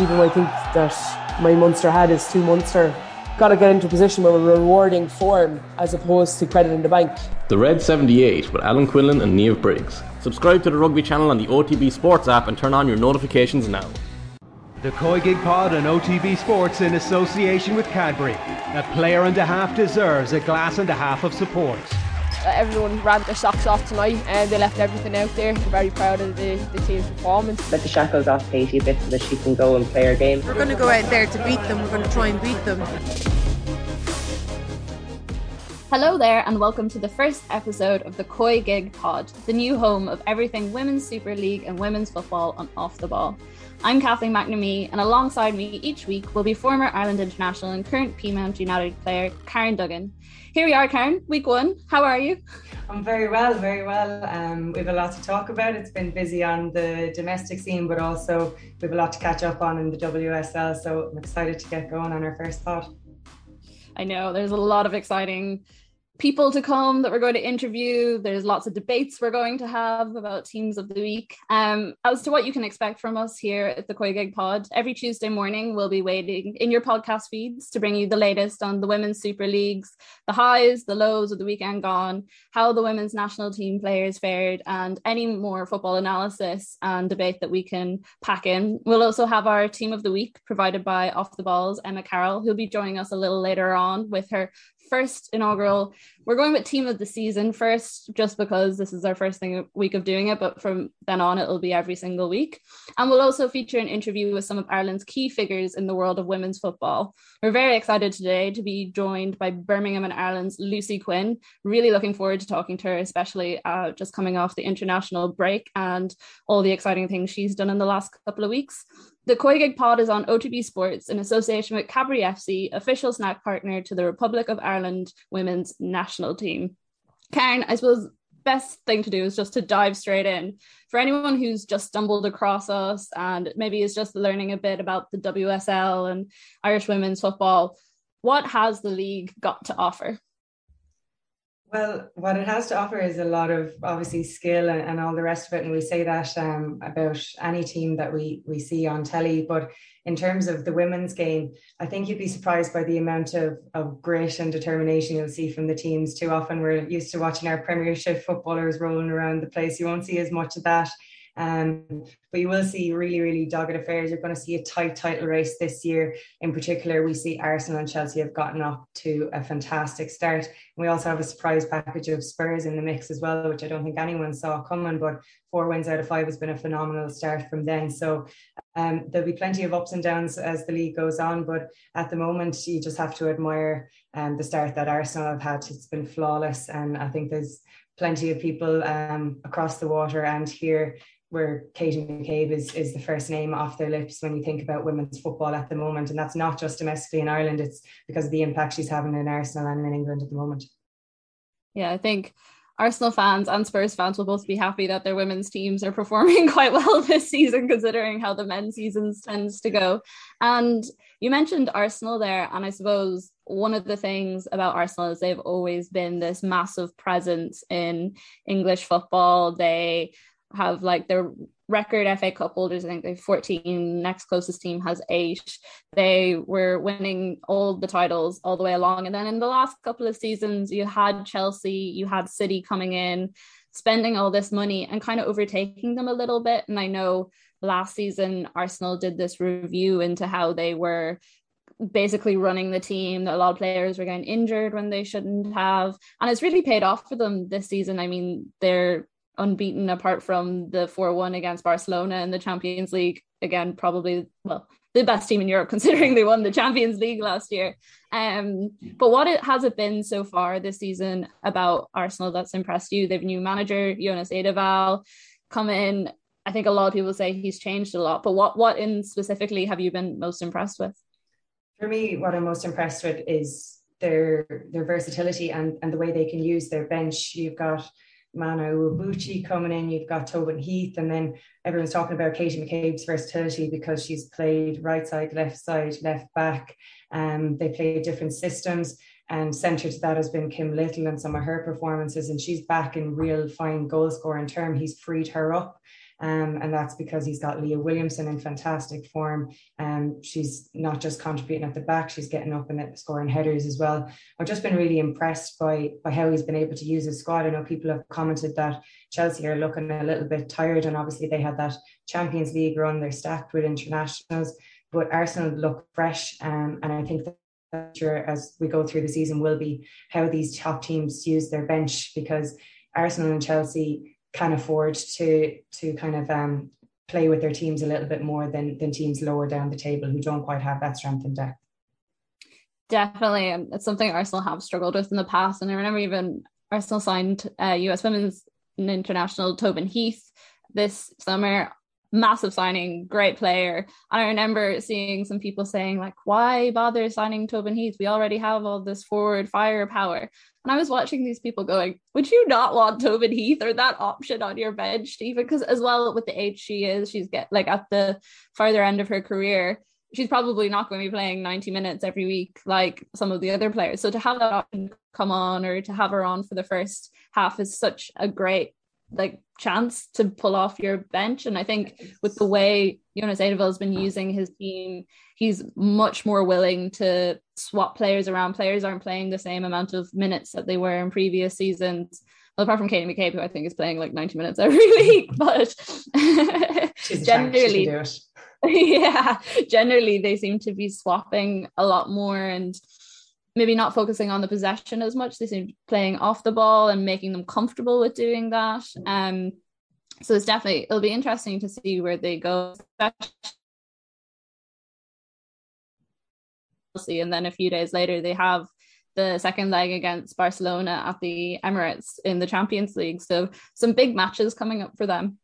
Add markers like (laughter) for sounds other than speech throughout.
people might think that my Munster hat is too Munster. Got to get into a position where we're rewarding form as opposed to credit in the bank. The Red 78 with Alan Quinlan and Niamh Briggs. Subscribe to the rugby channel on the OTB Sports app and turn on your notifications now. The COYGIG Pod on OTB Sports in association with Cadbury. A player and a half deserves a glass and a half of support. Everyone ran their socks off tonight and they left everything out there. We're very proud of the, the team's performance. Let the shackles off Katie a bit so that she can go and play her game. We're going to go out there to beat them. We're going to try and beat them. Hello there, and welcome to the first episode of the COYGIG Pod, the new home of everything Women's Super League and women's football on off the ball. I'm Kathleen McNamee, and alongside me each week will be former Ireland international and current Peamount United player Karen Duggan. Here we are, Karen, week one. How are you? I'm very well, very well. Um, we have a lot to talk about. It's been busy on the domestic scene, but also we have a lot to catch up on in the WSL. So I'm excited to get going on our first pod. I know there's a lot of exciting people to come that we're going to interview. There's lots of debates we're going to have about teams of the week. Um, as to what you can expect from us here at the COYGIG Pod, every Tuesday morning we'll be waiting in your podcast feeds to bring you the latest on the women's super leagues, the highs, the lows of the weekend gone, how the women's national team players fared, and any more football analysis and debate that we can pack in. We'll also have our team of the week provided by Off the Balls Emma Carroll, who'll be joining us a little later on with her first inaugural. We're going with team of the season first, just because this is our first thing week of doing it. But from then on, it'll be every single week. And we'll also feature an interview with some of Ireland's key figures in the world of women's football. We're very excited today to be joined by Birmingham and Ireland's Lucy Quinn. Really looking forward to talking to her, especially uh, just coming off the international break and all the exciting things she's done in the last couple of weeks. The COYGIG pod is on OTB Sports in association with Cadbury FC, official snack partner to the Republic of Ireland women's national team. Karen, I suppose best thing to do is just to dive straight in. For anyone who's just stumbled across us and maybe is just learning a bit about the WSL and Irish women's football, what has the league got to offer? Well, what it has to offer is a lot of obviously skill and, and all the rest of it, and we say that um, about any team that we we see on telly. But in terms of the women's game, I think you'd be surprised by the amount of, of grit and determination you'll see from the teams. Too often, we're used to watching our Premiership footballers rolling around the place. You won't see as much of that um, but you will see really, really dogged affairs. You're going to see a tight title race this year. In particular, we see Arsenal and Chelsea have gotten up to a fantastic start. And we also have a surprise package of Spurs in the mix as well, which I don't think anyone saw coming. But four wins out of five has been a phenomenal start from then. So um, there'll be plenty of ups and downs as the league goes on. But at the moment, you just have to admire um, the start that Arsenal have had. It's been flawless. And I think there's plenty of people um, across the water and here where Katie McCabe is, is the first name off their lips when you think about women's football at the moment. And that's not just domestically in Ireland, it's because of the impact she's having in Arsenal and in England at the moment. Yeah, I think Arsenal fans and Spurs fans will both be happy that their women's teams are performing (laughs) quite well this season, considering how the men's seasons tends to go. And you mentioned Arsenal there, and I suppose one of the things about Arsenal is they've always been this massive presence in English football. They have like their record FA Cup holders. I think they have 14. Next closest team has eight. They were winning all the titles all the way along. And then in the last couple of seasons, you had Chelsea, you had City coming in, spending all this money and kind of overtaking them a little bit. And I know last season Arsenal did this review into how they were basically running the team that a lot of players were getting injured when they shouldn't have and it's really paid off for them this season i mean they're unbeaten apart from the 4-1 against Barcelona in the Champions League. Again, probably well, the best team in Europe (laughs) considering they won the Champions League last year. Um, but what it has it been so far this season about Arsenal that's impressed you? They've new manager Jonas Eidevall come in. I think a lot of people say he's changed a lot, but what what in specifically have you been most impressed with? For me, what I'm most impressed with is their their versatility and and the way they can use their bench. You've got Mana Iwabuchi coming in, you've got Tobin Heath, and then everyone's talking about Katie McCabe's versatility because she's played right side, left side, left back. Um, they play different systems, and centre to that has been Kim Little and some of her performances, and she's back in real fine goal scoring term. He's freed her up. Um, and that's because he's got Leah Williamson in fantastic form. Um, she's not just contributing at the back, she's getting up and scoring headers as well. I've just been really impressed by, by how he's been able to use his squad. I know people have commented that Chelsea are looking a little bit tired, and obviously they had that Champions League run, they're stacked with internationals, but Arsenal look fresh. Um, and I think that as we go through the season will be how these top teams use their bench because Arsenal and Chelsea can afford to to kind of um, play with their teams a little bit more than than teams lower down the table who don't quite have that strength and depth. Definitely, it's something Arsenal have struggled with in the past, and I remember even Arsenal signed uh, U.S. Women's International Tobin Heath this summer massive signing, great player. And I remember seeing some people saying, like, why bother signing Tobin Heath? We already have all this forward firepower. And I was watching these people going, would you not want Tobin Heath or that option on your bench, Stephen? Because as well with the age she is, she's get like at the farther end of her career. She's probably not going to be playing 90 minutes every week like some of the other players. So to have that option come on or to have her on for the first half is such a great like chance to pull off your bench. And I think with the way Jonas Eidevall has been using his team, he's much more willing to swap players around. Players aren't playing the same amount of minutes that they were in previous seasons. Well, apart from Katie McCabe, who I think is playing like 90 minutes (laughs) every week, but generally, (laughs) yeah, generally they seem to be swapping a lot more and maybe not focusing on the possession as much. They seem playing off the ball and making them comfortable with doing that. Um, so it's definitely it'll be interesting to see where they go. See, And then a few days later, they have the second leg against Barcelona at the Emirates in the Champions League. So some big matches coming up for them.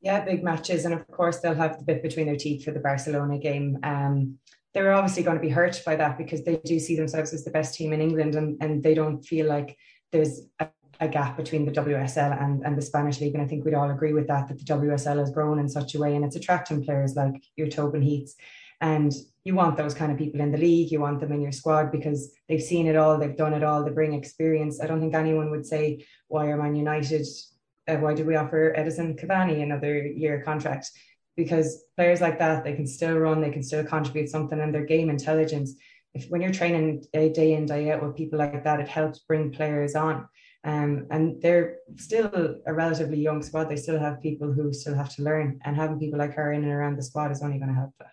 Yeah, big matches, and of course they'll have the bit between their teeth for the Barcelona game. Um, they're obviously going to be hurt by that because they do see themselves as the best team in England and, and they don't feel like there's a, a gap between the WSL and, and the Spanish league. And I think we'd all agree with that, that the WSL has grown in such a way and it's attracting players like your Tobin Heaths. And you want those kind of people in the league, you want them in your squad because they've seen it all, they've done it all, they bring experience. I don't think anyone would say, why are Man United, uh, why do we offer Edinson Cavani another year contract? Because players like that they can still run they can still contribute something and their game intelligence. If when you're training day, in day out with people like that it helps bring players on. Um, and they're still a relatively young squad. They still have people who still have to learn and having people like her in and around the squad is only going to help that.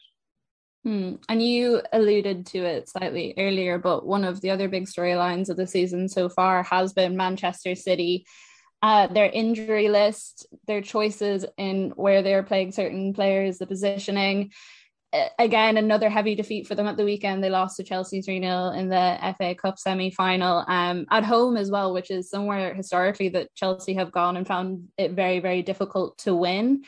Hmm. And you alluded to it slightly earlier, but one of the other big storylines of the season so far has been Manchester City uh, their injury list, their choices in where they're playing certain players, the positioning. Again, another heavy defeat for them at the weekend. They lost to Chelsea 3 0 in the FA Cup semi final um, at home as well, which is somewhere historically that Chelsea have gone and found it very, very difficult to win.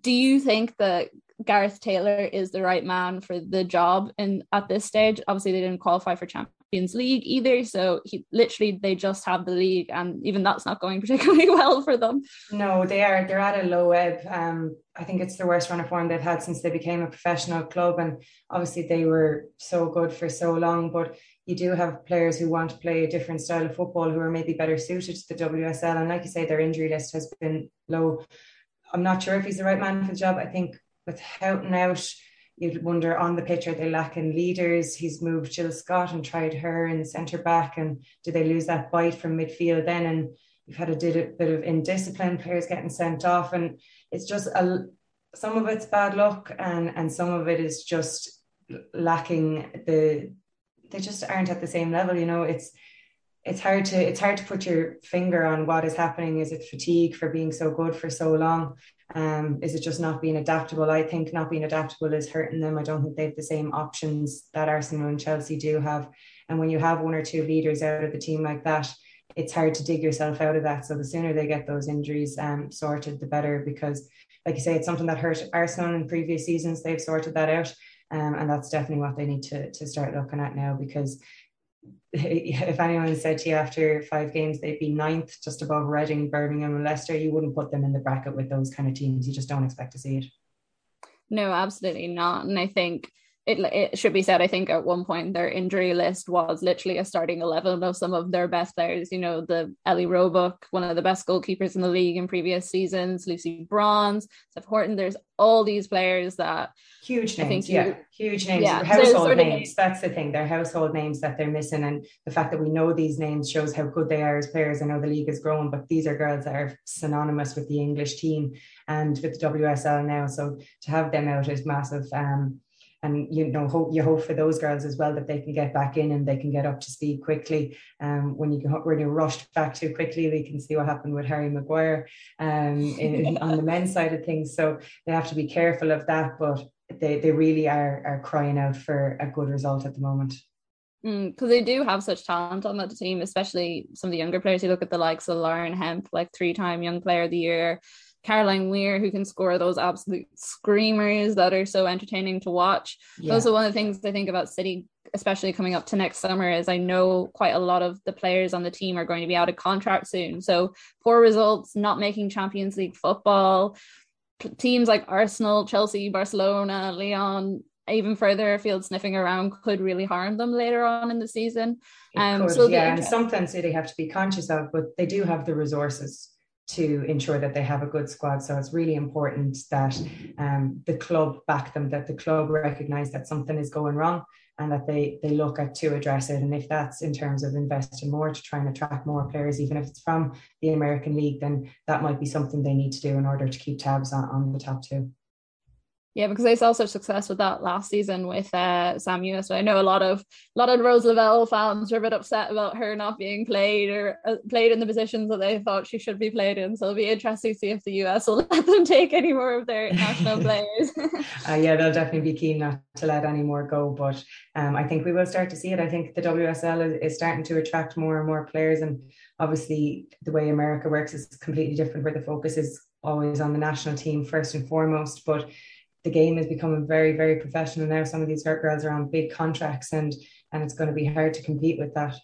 Do you think that Gareth Taylor is the right man for the job and at this stage? Obviously, they didn't qualify for Champions League either. So he literally they just have the league, and even that's not going (laughs) particularly well for them. No, they are. They're at a low ebb. Um, I think it's the worst run of form they've had since they became a professional club, and obviously they were so good for so long. But you do have players who want to play a different style of football who are maybe better suited to the WSL. And like you say, their injury list has been low. I'm not sure if he's the right man for the job. I think with Houghton out you'd wonder on the pitch are they lacking leaders? He's moved Jill Scott and tried her in centre back, and do they lose that bite from midfield then? And you've had a, bit of indiscipline, players getting sent off, and it's just a some of it's bad luck, and and some of it is just lacking the. They just aren't at the same level, you know. It's it's hard to it's hard to put your finger on what is happening. Is it fatigue for being so good for so long? Um, is it just not being adaptable? I think not being adaptable is hurting them. I don't think they have the same options that Arsenal and Chelsea do have. And when you have one or two leaders out of the team like that, it's hard to dig yourself out of that. So the sooner they get those injuries um, sorted, the better. Because, like you say, it's something that hurt Arsenal in previous seasons. They've sorted that out, um, and that's definitely what they need to to start looking at now. Because (laughs) if anyone said to you after five games they'd be ninth, just above Reading, Birmingham, and Leicester, you wouldn't put them in the bracket with those kind of teams. You just don't expect to see it. No, absolutely not. And I think it, it should be said, I think at one point their injury list was literally a starting 11 of some of their best players. You know, the Ellie Roebuck, one of the best goalkeepers in the league in previous seasons, Lucy Bronze, Steph Houghton. There's all these players that huge names, yeah, you, huge names, yeah. household names. That's the thing. They're household names that they're missing, and the fact that we know these names shows how good they are as players. I know the league has grown, but these are girls that are synonymous with the English team and with the WSL now. So to have them out is massive. Um, and you know hope you hope for those girls as well that they can get back in and they can get up to speed quickly. Um, when you when you're rushed back too quickly, we can see what happened with Harry Maguire um, in, on the men's side of things. So they have to be careful of that, but they they really are are crying out for a good result at the moment because mm, they do have such talent on that team, especially some of the younger players. You look at the likes of Lauren Hemp, like three-time Young Player of the Year, Caroline Weir, who can score those absolute screamers that are so entertaining to watch. Yeah. Those are one of the things I think about City, especially coming up to next summer, is I know quite a lot of the players on the team are going to be out of contract soon. So poor results, not making Champions League football, teams like Arsenal, Chelsea, Barcelona, Lyon, even further afield sniffing around could really harm them later on in the season. Um, could, so yeah, and something City have to be conscious of, but they do have the resources to ensure that they have a good squad. So it's really important that um, the club back them, that the club recognize that something is going wrong and that they they look at to address it. And if that's in terms of investing more to try and attract more players, even if it's from the American League, then that might be something they need to do in order to keep tabs on, on the top two. Yeah, because they saw such success with that last season with uh, Sam Mewis. So I know a lot of a lot of Rose Lavelle fans were a bit upset about her not being played or uh, played in the positions that they thought she should be played in. So it'll be interesting to see if the US will (laughs) let them take any more of their national (laughs) players. (laughs) uh, yeah, they'll definitely be keen not to let any more go. But um, I think we will start to see it. I think the WSL is, is starting to attract more and more players, and obviously the way America works is completely different, where the focus is always on the national team first and foremost. But the game is becoming very, very professional now. Some of these hurt girls are on big contracts, and and it's going to be hard to compete with that.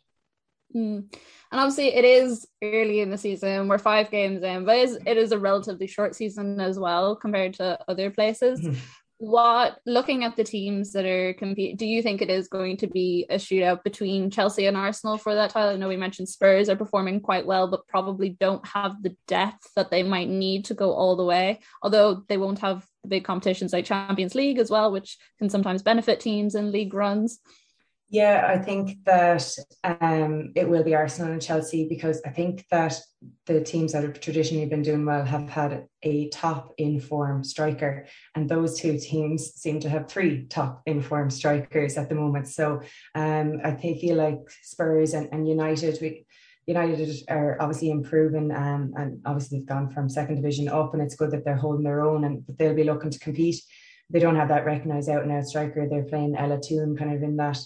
Mm. And obviously, it is early in the season. We're five games in, but it is, it is a relatively short season as well compared to other places. Mm-hmm what looking at the teams that are competing, do you think it is going to be a shootout between chelsea and arsenal for that title i know we mentioned spurs are performing quite well but probably don't have the depth that they might need to go all the way although they won't have big competitions like champions league as well which can sometimes benefit teams in league runs yeah, I think that um, it will be Arsenal and Chelsea because I think that the teams that have traditionally been doing well have had a top inform striker, and those two teams seem to have three top inform strikers at the moment. So um, I think feel like Spurs and, and United, we, United are obviously improving, um, and obviously they've gone from second division up, and it's good that they're holding their own, and they'll be looking to compete. They don't have that recognised out and out striker. They're playing Ella Toone kind of in that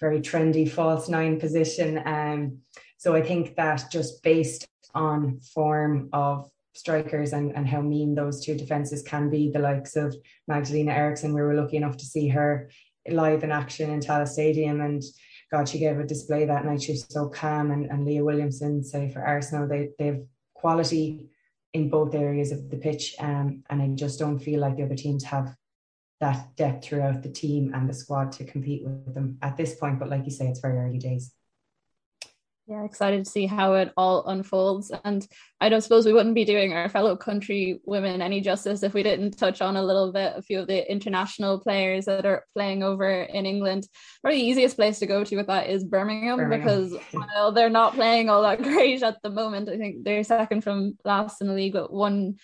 very trendy false nine position. Um, so I think that just based on form of strikers and, and how mean those two defenses can be, the likes of Magdalena Eriksson, we were lucky enough to see her live in action in Tallaght Stadium and God, she gave a display that night. She was so calm and, and Leah Williamson, say for Arsenal, they they've quality in both areas of the pitch. Um, and I just don't feel like the other teams have that depth throughout the team and the squad to compete with them at this point. But like you say, it's very early days. Yeah, excited to see how it all unfolds. And I don't suppose we wouldn't be doing our fellow country women any justice if we didn't touch on a little bit a few of the international players that are playing over in England. Probably the easiest place to go to with that is Birmingham, Birmingham. because (laughs) while they're not playing all that great at the moment, I think they're second from last in the league with one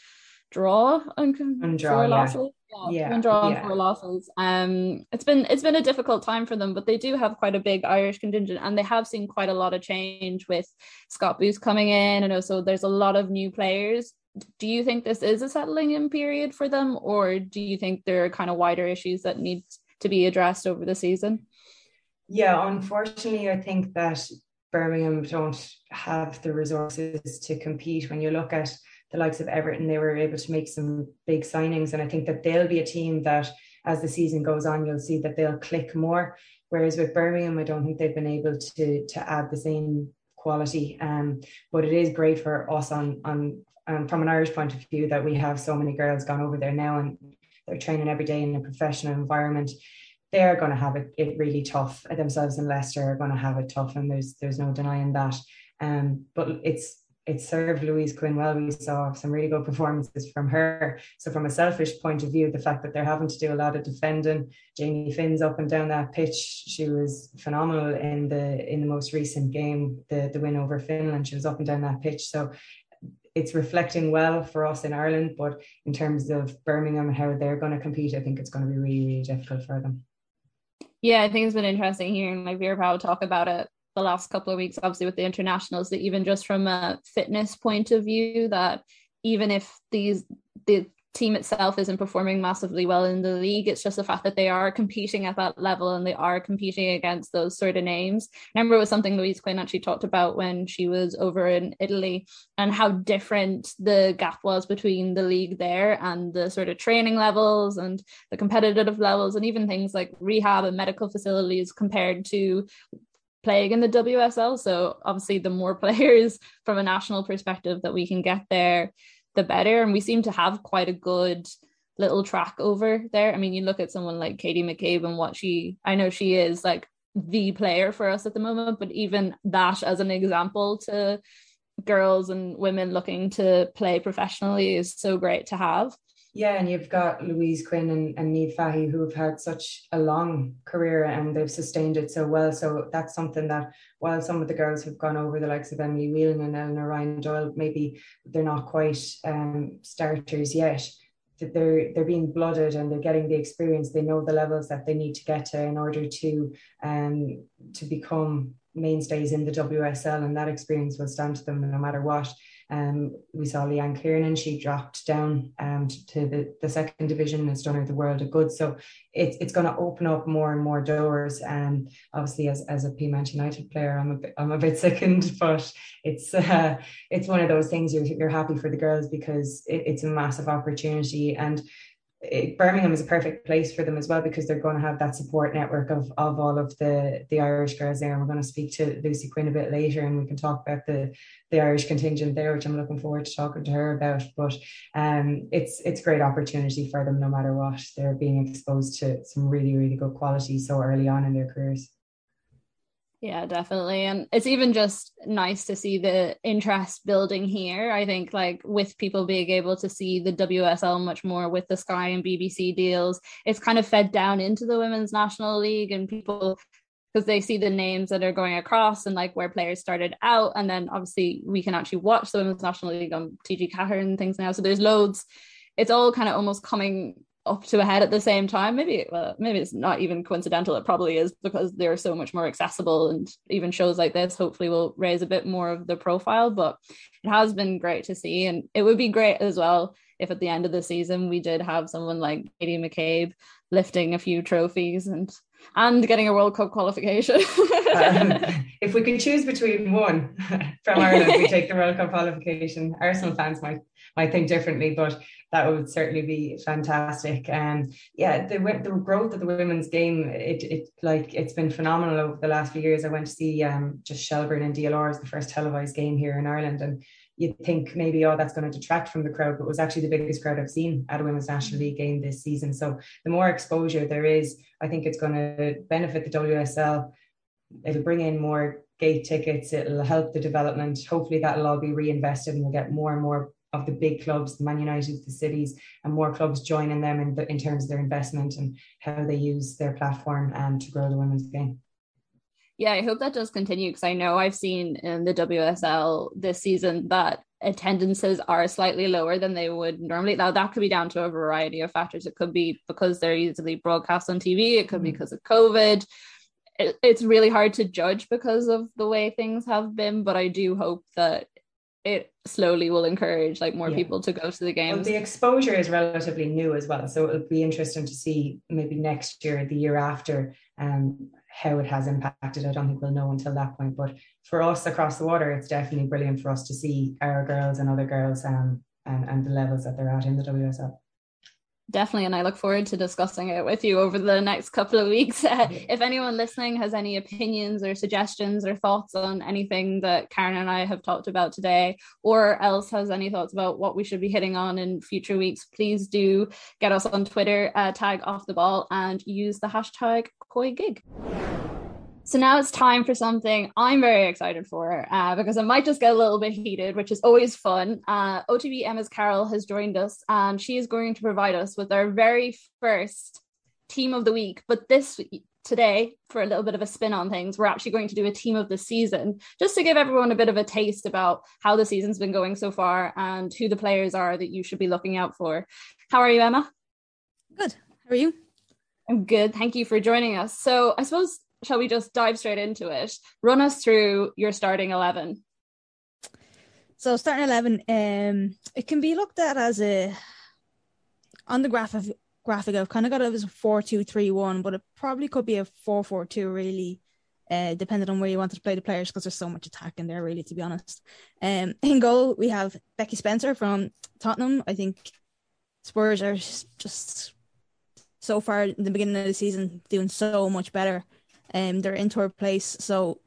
draw and draw, four yeah. losses yeah, one draw and four losses. Um, it's been it's been a difficult time for them, but they do have quite a big Irish contingent, and they have seen quite a lot of change with Scott Booth coming in, and also there's a lot of new players. Do you think this is a settling in period for them, or do you think there are kind of wider issues that need to be addressed over the season? Yeah, unfortunately, I think that Birmingham don't have the resources to compete. When you look at the likes of Everton, they were able to make some big signings. And I think that they'll be a team that, as the season goes on, you'll see that they'll click more. Whereas with Birmingham, I don't think they've been able to to add the same quality. Um, but it is great for us on on um, from an Irish point of view that we have so many girls gone over there now and they're training every day in a professional environment. they're going to have it, it really tough themselves and Leicester are going to have it tough and there's there's no denying that um but it's it served Louise Quinn well. We saw some really good performances from her. So, from a selfish point of view, the fact that they're having to do a lot of defending, Jamie Finn's up and down that pitch. She was phenomenal in the in the most recent game, the the win over Finland. She was up and down that pitch. So, it's reflecting well for us in Ireland. But in terms of Birmingham and how they're going to compete, I think it's going to be really really difficult for them. Yeah, I think it's been interesting hearing like Vera Pauw talk about it the last couple of weeks, obviously with the internationals, that even just from a fitness point of view, that even if these the team itself isn't performing massively well in the league. It's just the fact that they are competing at that level and they are competing against those sort of names. I remember it was something Louise Quinn actually talked about when she was over in Italy and how different the gap was between the league there and the sort of training levels and the competitive levels and even things like rehab and medical facilities compared to playing in the WSL. So obviously, the more (laughs) players from a national perspective that we can get there, the better. And we seem to have quite a good little track over there. I mean, you look at someone like Katie McCabe and what she, I know she is like the player for us at the moment, but even that as an example to girls and women looking to play professionally is so great to have. Yeah, and you've got Louise Quinn and, and Niamh Fahey who have had such a long career and they've sustained it so well. So that's something that while some of the girls have gone over the likes of Emily Whelan and Eleanor Ryan Doyle, maybe they're not quite um, starters yet. That they're they're being blooded and they're getting the experience. They know the levels that they need to get to in order to um to become mainstays in the WSL, and that experience will stand to them no matter what. Um, we saw Leanne Kiernan, she dropped down um, to the, the second division and done the world of good. So it, it's going to open up more and more doors. And obviously, as, as a Peamount United player, I'm a bit, I'm a bit (laughs) sickened, but it's uh, it's one of those things you're, you're happy for the girls because it, it's a massive opportunity. And it, Birmingham is a perfect place for them as well because they're going to have that support network of, of all of the the Irish girls there. And we're going to speak to Lucy Quinn a bit later, and we can talk about the the Irish contingent there, which I'm looking forward to talking to her about. But um, it's it's great opportunity for them no matter what. They're being exposed to some really really good quality so early on in their careers. Yeah, definitely. And it's even just nice to see the interest building here. I think, like, with people being able to see the WSL much more with the Sky and BBC deals, it's kind of fed down into the Women's National League, and people because they see the names that are going across and like where players started out. And then obviously we can actually watch the Women's National League on TG Ceathair and things now. So there's loads. It's all kind of almost coming up to a head at the same time. Maybe well, maybe it's not even coincidental. It probably is because they're so much more accessible, and even shows like this hopefully will raise a bit more of the profile. But it has been great to see, and it would be great as well if at the end of the season we did have someone like Katie McCabe lifting a few trophies and and getting a World Cup qualification. um, (laughs) if we could choose between one (laughs) from Ireland, we take the World Cup qualification. Arsenal fans might might think differently, but that would certainly be fantastic. And um, yeah, the the growth of the women's game, it it like it's been phenomenal over the last few years. I went to see um, just Shelbourne and DLR as the first televised game here in Ireland, and you'd think maybe oh that's going to detract from the crowd, but it was actually the biggest crowd I've seen at a women's national league game this season. So the more exposure there is, I think it's going to benefit the WSL. It'll bring in more gate tickets. It'll help the development. Hopefully that'll all be reinvested and we'll get more and more of the big clubs, the Man United, the cities, and more clubs joining them in, the, in terms of their investment and how they use their platform um, to grow the women's game. Yeah, I hope that does continue because I know I've seen in the WSL this season that attendances are slightly lower than they would normally. Now that could be down to a variety of factors. It could be because they're easily broadcast on TV. It could mm-hmm. be because of COVID. It, it's really hard to judge because of the way things have been, but I do hope that it slowly will encourage like more yeah. people to go to the games. Well, the exposure is relatively new as well, so it'll be interesting to see maybe next year, the year after, um, how it has impacted. I don't think we'll know until that point, but for us across the water, it's definitely brilliant for us to see our girls and other girls um, and, and the levels that they're at in the WSL. Definitely, and I look forward to discussing it with you over the next couple of weeks. (laughs) if anyone listening has any opinions or suggestions or thoughts on anything that Karen and I have talked about today, or else has any thoughts about what we should be hitting on in future weeks, please do get us on Twitter, uh, tag off the ball, and use the hashtag COYGIG. So now it's time for something I'm very excited for uh, because it might just get a little bit heated, which is always fun. Uh, OTB Emma's Carroll has joined us and she is going to provide us with our very first team of the week. But this today, for a little bit of a spin on things, we're actually going to do a team of the season just to give everyone a bit of a taste about how the season's been going so far and who the players are that you should be looking out for. How are you, Emma? Good. How are you? I'm good. Thank you for joining us. So, I suppose shall we just dive straight into it? Run us through your starting 11. So starting 11, um, it can be looked at as a, on the graphic, graphic I've kind of got it as a 4-2-3-1, but it probably could be a 4-4-2 really, uh, depending on where you wanted to play the players because there's so much attack in there really, to be honest. Um, in goal, we have Becky Spencer from Tottenham. I think Spurs are just so far in the beginning of the season doing so much better. Um, they're into her place, so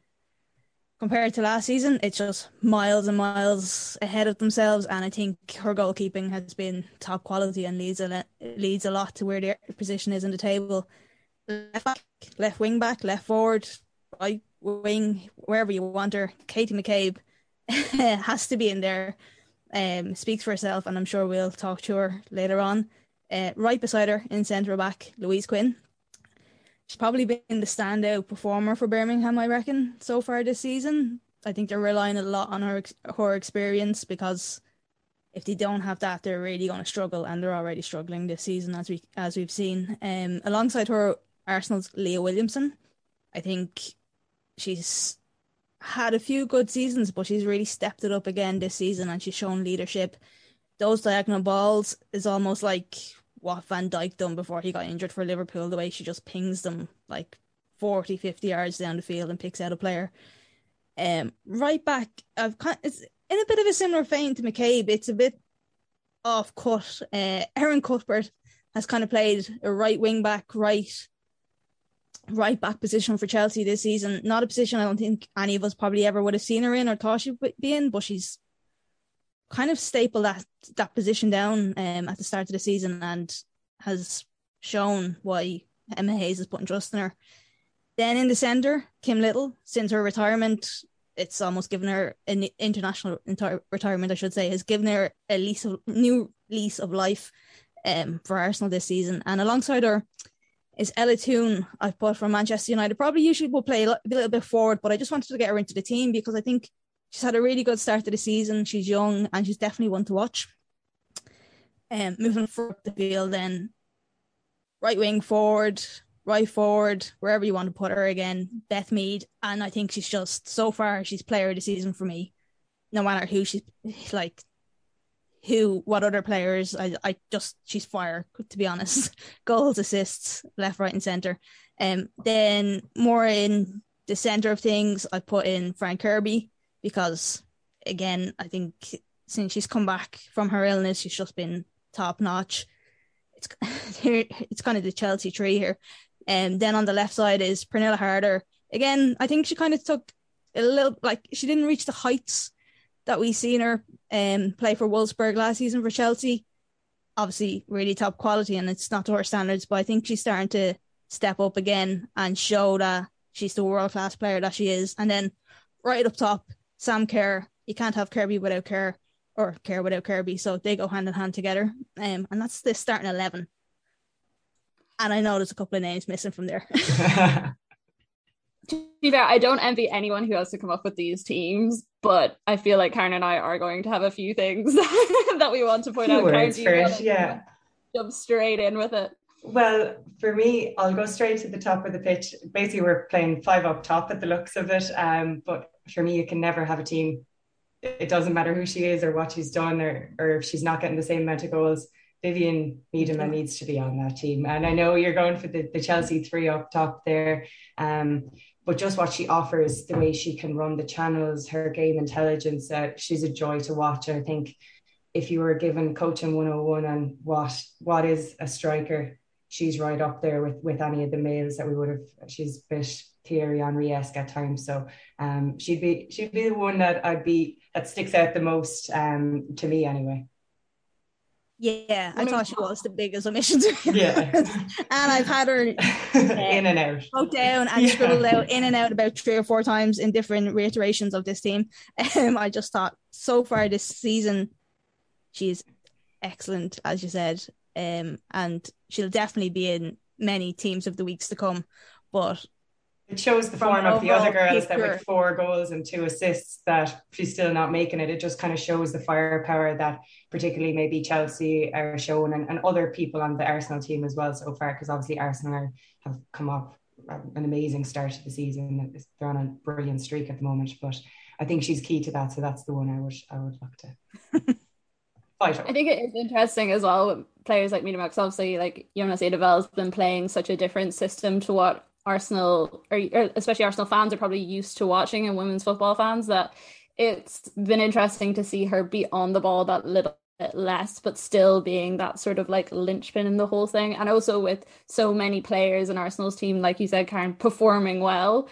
compared to last season, it's just miles and miles ahead of themselves. And I think her goalkeeping has been top quality and leads a leads a lot to where their position is in the table. Left back, left wing back, left forward, right wing, wherever you want her. Katie McCabe (laughs) has to be in there. Um, speaks for herself, and I'm sure we'll talk to her later on. Uh, right beside her in centre back, Louise Quinn, she's probably been the standout performer for Birmingham, I reckon, so far this season. I think they're relying a lot on her her experience because if they don't have that, they're really going to struggle, and they're already struggling this season as we as we've seen. Um, alongside her, Arsenal's Leah Williamson, I think she's had a few good seasons, but she's really stepped it up again this season, and she's shown leadership. Those diagonal balls is almost like what Van Dijk done before he got injured for Liverpool, the way she just pings them like 40, 50 yards down the field and picks out a player. Um, right back, I've kind it's in a bit of a similar vein to McCabe. It's a bit off cut. Uh, Erin Cuthbert has kind of played a right wing back, right right back position for Chelsea this season. Not a position I don't think any of us probably ever would have seen her in or thought she'd be in, but she's kind of stapled that that position down um, at the start of the season and has shown why Emma Hayes is putting trust in her. Then in the centre, Kim Little, since her retirement, it's almost given her an international retirement, I should say, has given her a lease of new lease of life um, for Arsenal this season. And alongside her is Ella Toone, I've put from Manchester United. Probably usually will play a little bit forward, but I just wanted to get her into the team because I think she's had a really good start to the season. She's young and she's definitely one to watch. Um, moving forward the field, then right wing forward, right forward, wherever you want to put her again, Beth Mead. And I think she's just so far she's player of the season for me. No matter who she's like who what other players I, I just she's fire to be honest (laughs) goals assists left right and center um then more in the center of things I put in Fran Kirby because again, I think since she's come back from her illness, she's just been top notch. It's (laughs) it's kind of the Chelsea tree here. And then on the left side is Pernille Harder. Again, I think she kind of took a little like she didn't reach the heights that we seen her um play for Wolfsburg last season for Chelsea. Obviously, really top quality, and it's not to her standards, but I think she's starting to step up again and show that she's the world class player that she is. And then right up top Sam Kerr. You can't have Kirby without Kerr or Kerr without Kirby. So they go hand in hand together. Um, and that's the starting 11. And I know there's a couple of names missing from there. (laughs) to be fair, I don't envy anyone who has to come up with these teams, but I feel like Karen and I are going to have a few things (laughs) that we want to point out. Karen, first, yeah. Jump straight in with it. Well, for me, I'll go straight to the top of the pitch. Basically, we're playing five up top at the looks of it. Um, but for me, you can never have a team. It doesn't matter who she is or what she's done or, or if she's not getting the same amount of goals. Vivianne Miedema needs to be on that team. And I know you're going for the, the Chelsea three up top there. Um, but just what she offers, the way she can run the channels, her game intelligence, uh, she's a joy to watch. I think if you were given coaching 101 and what what is a striker, she's right up there with with any of the males that we would have. She's a bit Thierry Henry esque at times, so um, she'd be she'd be the one that I'd be that sticks out the most um, to me anyway. Yeah, I thought she was the biggest omission. Yeah, and I've had her uh, (laughs) in and out, broke down and Yeah. scribbled out in and out about three or four times in different reiterations of this team. Um, I just thought so far this season, she's excellent, as you said, um, and she'll definitely be in many teams of the weeks to come. But It shows the form of the other girls that with four goals and two assists that she's still not making it. It just kind of shows the firepower that particularly maybe Chelsea are showing and, and other people on the Arsenal team as well so far because obviously Arsenal are, have come up an amazing start to the season. They're on a brilliant streak at the moment, but I think she's key to that. So that's the one I would I would look to (laughs) I think it is interesting as well with players like Mina Max. Obviously, like Jonas Eidevall has been playing such a different system to what Arsenal, or, or especially Arsenal fans, are probably used to watching, and women's football fans. That it's been interesting to see her be on the ball that little bit less, but still being that sort of like linchpin in the whole thing. And also with so many players in Arsenal's team, like you said, Karen, performing well.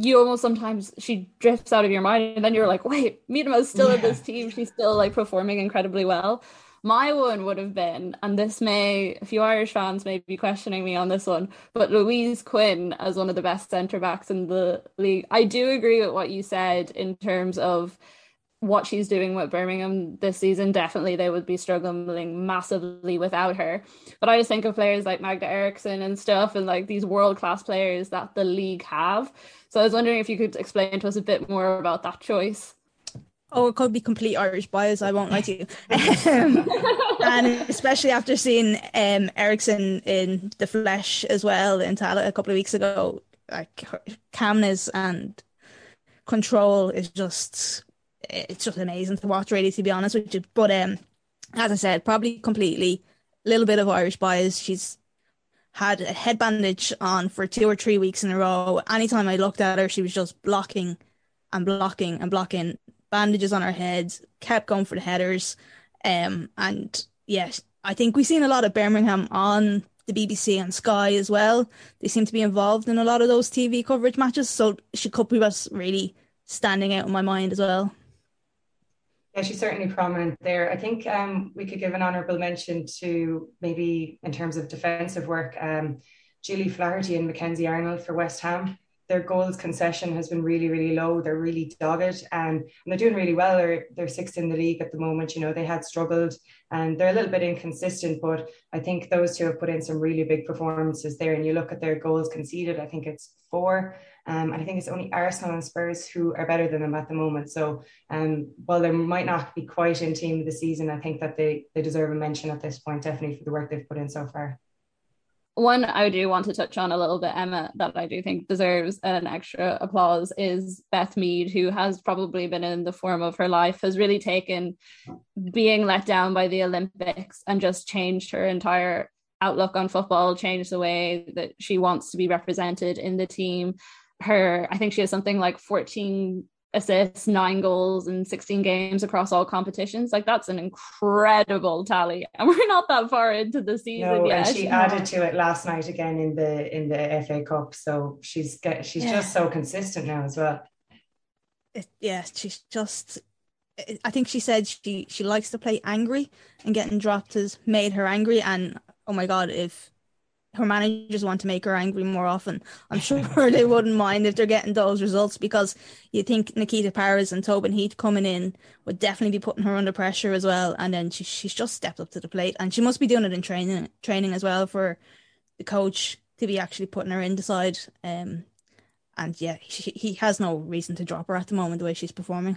You almost sometimes she drifts out of your mind, and then you're like, "Wait, Miedema's still in this team. She's still like performing incredibly well." My one would have been, and this may, a few Irish fans may be questioning me on this one, but Louise Quinn as one of the best centre backs in the league. I do agree with what you said in terms of what she's doing with Birmingham this season. Definitely, they would be struggling massively without her. But I just think of players like Magda Eriksson and stuff, and like these world class players that the league have. So I was wondering if you could explain to us a bit more about that choice. Oh, it could be complete Irish bias. I won't lie to you. (laughs) Um, and especially after seeing um, Eriksson in the flesh as well in Tallaght a couple of weeks ago, like calmness and control is just it's just amazing to watch. Really, to be honest with you. But um, as I said, probably completely a little bit of Irish bias. She's had a head bandage on for two or three weeks in a row. Anytime I looked at her, she was just blocking and blocking and blocking bandages on her head, kept going for the headers. Um, and yes, I think we've seen a lot of Birmingham on the BBC and Sky as well. They seem to be involved in a lot of those TV coverage matches, so she could be what's really standing out in my mind as well. Yeah, she's certainly prominent there. I think um, we could give an honourable mention to maybe in terms of defensive work, um, Gilly Flaherty and Mackenzie Arnold for West Ham. Their goals concession has been really, really low. They're really dogged um, and they're doing really well. They're, they're sixth in the league at the moment. You know, they had struggled and they're a little bit inconsistent, but I think those two have put in some really big performances there. And you look at their goals conceded, I think it's four. Um, and I think it's only Arsenal and Spurs who are better than them at the moment. So um, while they might not be quite in team of the season, I think that they, they deserve a mention at this point, definitely for the work they've put in so far. One I do want to touch on a little bit, Emma, that I do think deserves an extra applause is Beth Mead, who has probably been in the form of her life, has really taken being let down by the Olympics and just changed her entire outlook on football, changed the way that she wants to be represented in the team. Her, I think she has something like 14 assists, nine goals in 16 games across all competitions. Like that's an incredible tally. (laughs) And we're not that far into the season no, yet. And she added to it last night again in the in the FA Cup. So she's get, she's yeah. just so consistent now as well. It, yeah, she's just I think she said she she likes to play angry and getting dropped has made her angry and oh my god if her managers want to make her angry more often. I'm sure (laughs) they wouldn't mind if they're getting those results because you think Nikita Parris and Tobin Heath coming in would definitely be putting her under pressure as well. And then she, she's just stepped up to the plate and she must be doing it in training training as well for the coach to be actually putting her in the side. Um, and yeah, she, he has no reason to drop her at the moment the way she's performing.